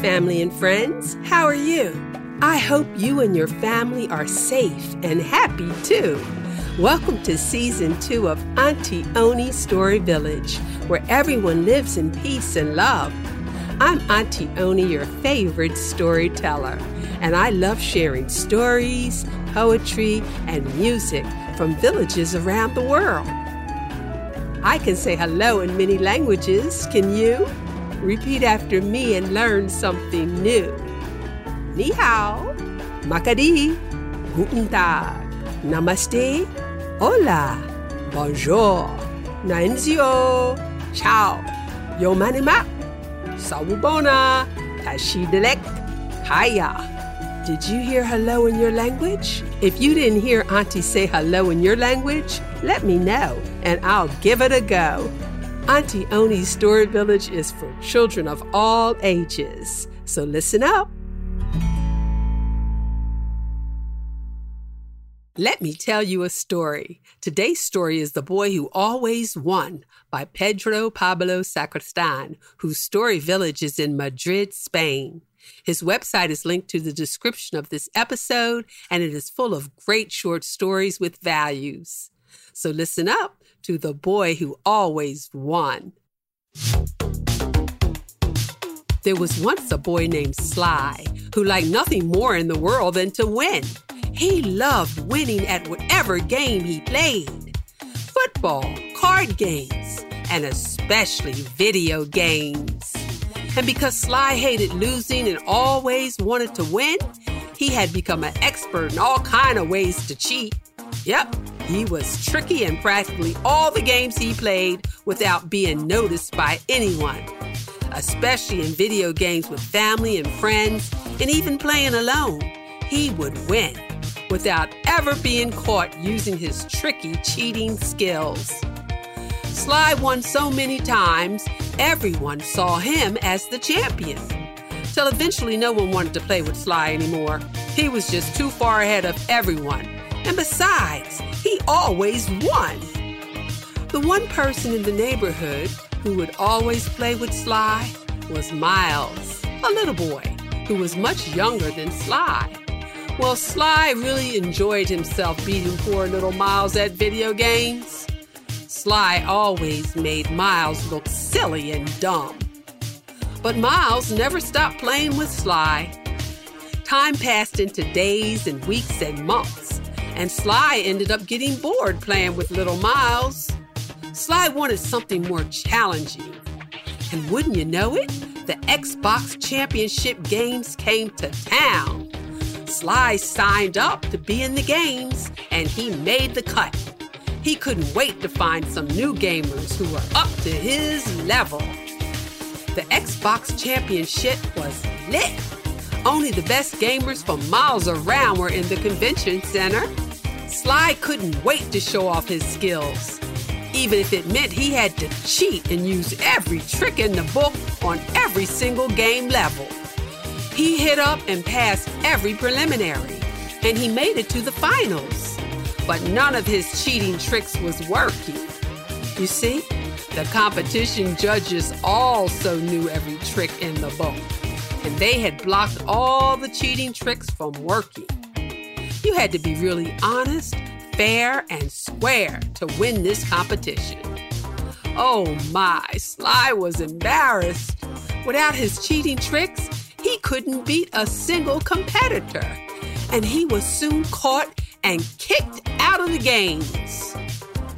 family and friends. How are you? I hope you and your family are safe and happy too. Welcome to season two of Auntie Oni Story Village, where everyone lives in peace and love. I'm Auntie Oni, your favorite storyteller, and I love sharing stories, poetry, and music from villages around the world. I can say hello in many languages, can you? Repeat after me and learn something new. Ni hao, makadi, guten tag, namaste, hola, bonjour, nanzio, ciao, yo manima, sawubona, tashidelek, kaya. Did you hear hello in your language? If you didn't hear Auntie say hello in your language, let me know and I'll give it a go. Auntie Oni's Story Village is for children of all ages. So listen up. Let me tell you a story. Today's story is The Boy Who Always Won by Pedro Pablo Sacristan, whose story village is in Madrid, Spain. His website is linked to the description of this episode, and it is full of great short stories with values. So listen up to the boy who always won. There was once a boy named Sly who liked nothing more in the world than to win. He loved winning at whatever game he played football, card games, and especially video games. And because Sly hated losing and always wanted to win, he had become an expert in all kind of ways to cheat. Yep, he was tricky in practically all the games he played without being noticed by anyone, especially in video games with family and friends, and even playing alone. He would win without ever being caught using his tricky cheating skills. Sly won so many times, everyone saw him as the champion. Till eventually, no one wanted to play with Sly anymore. He was just too far ahead of everyone. And besides, he always won. The one person in the neighborhood who would always play with Sly was Miles, a little boy who was much younger than Sly. Well, Sly really enjoyed himself beating poor little Miles at video games. Sly always made Miles look silly and dumb. But Miles never stopped playing with Sly. Time passed into days and weeks and months and Sly ended up getting bored playing with little Miles. Sly wanted something more challenging. And wouldn't you know it, the Xbox Championship games came to town. Sly signed up to be in the games, and he made the cut. He couldn't wait to find some new gamers who were up to his level. The Xbox Championship was lit. Only the best gamers from miles around were in the convention center. Sly couldn't wait to show off his skills, even if it meant he had to cheat and use every trick in the book on every single game level. He hit up and passed every preliminary, and he made it to the finals. But none of his cheating tricks was working. You see, the competition judges also knew every trick in the book, and they had blocked all the cheating tricks from working. You had to be really honest, fair, and square to win this competition. Oh my, Sly was embarrassed. Without his cheating tricks, he couldn't beat a single competitor. And he was soon caught and kicked out of the games.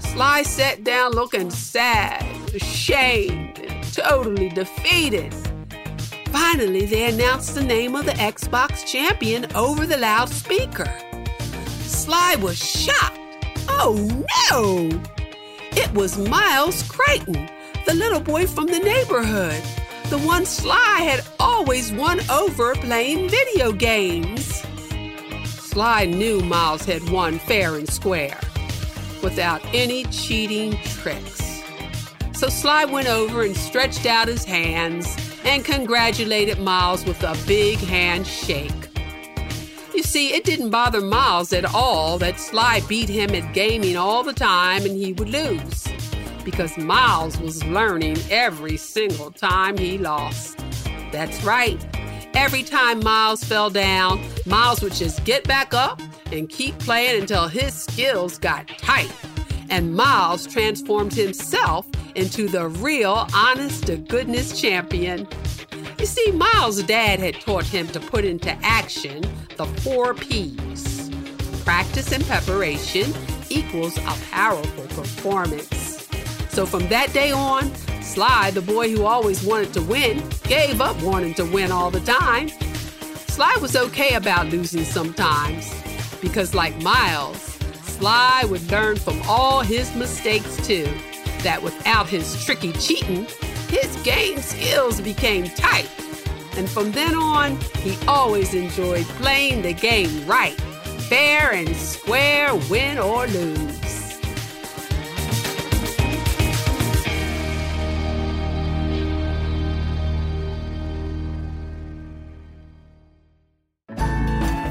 Sly sat down looking sad, ashamed, and totally defeated. Finally, they announced the name of the Xbox champion over the loudspeaker. Sly was shocked. Oh no! It was Miles Creighton, the little boy from the neighborhood, the one Sly had always won over playing video games. Sly knew Miles had won fair and square, without any cheating tricks. So Sly went over and stretched out his hands and congratulated Miles with a big handshake. You see, it didn't bother Miles at all that Sly beat him at gaming all the time and he would lose. Because Miles was learning every single time he lost. That's right. every time Miles fell down, Miles would just get back up and keep playing until his skills got tight. And Miles transformed himself into the real honest to goodness champion. You see, Miles' dad had taught him to put into action the four P's practice and preparation equals a powerful performance. So from that day on, Sly, the boy who always wanted to win, gave up wanting to win all the time. Sly was okay about losing sometimes because, like Miles, Sly would learn from all his mistakes too. That without his tricky cheating, his game skills became tight. And from then on, he always enjoyed playing the game right, fair and square, win or lose.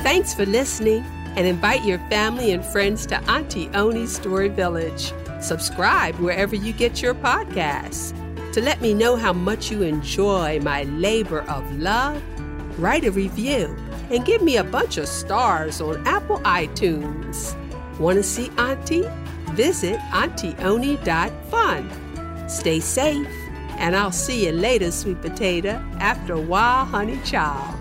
Thanks for listening and invite your family and friends to Auntie Oni's Story Village. Subscribe wherever you get your podcasts. To let me know how much you enjoy my labor of love, write a review and give me a bunch of stars on Apple iTunes. Want to see Auntie? Visit AuntieOni.fun. Stay safe, and I'll see you later, sweet potato, after a while, honey child.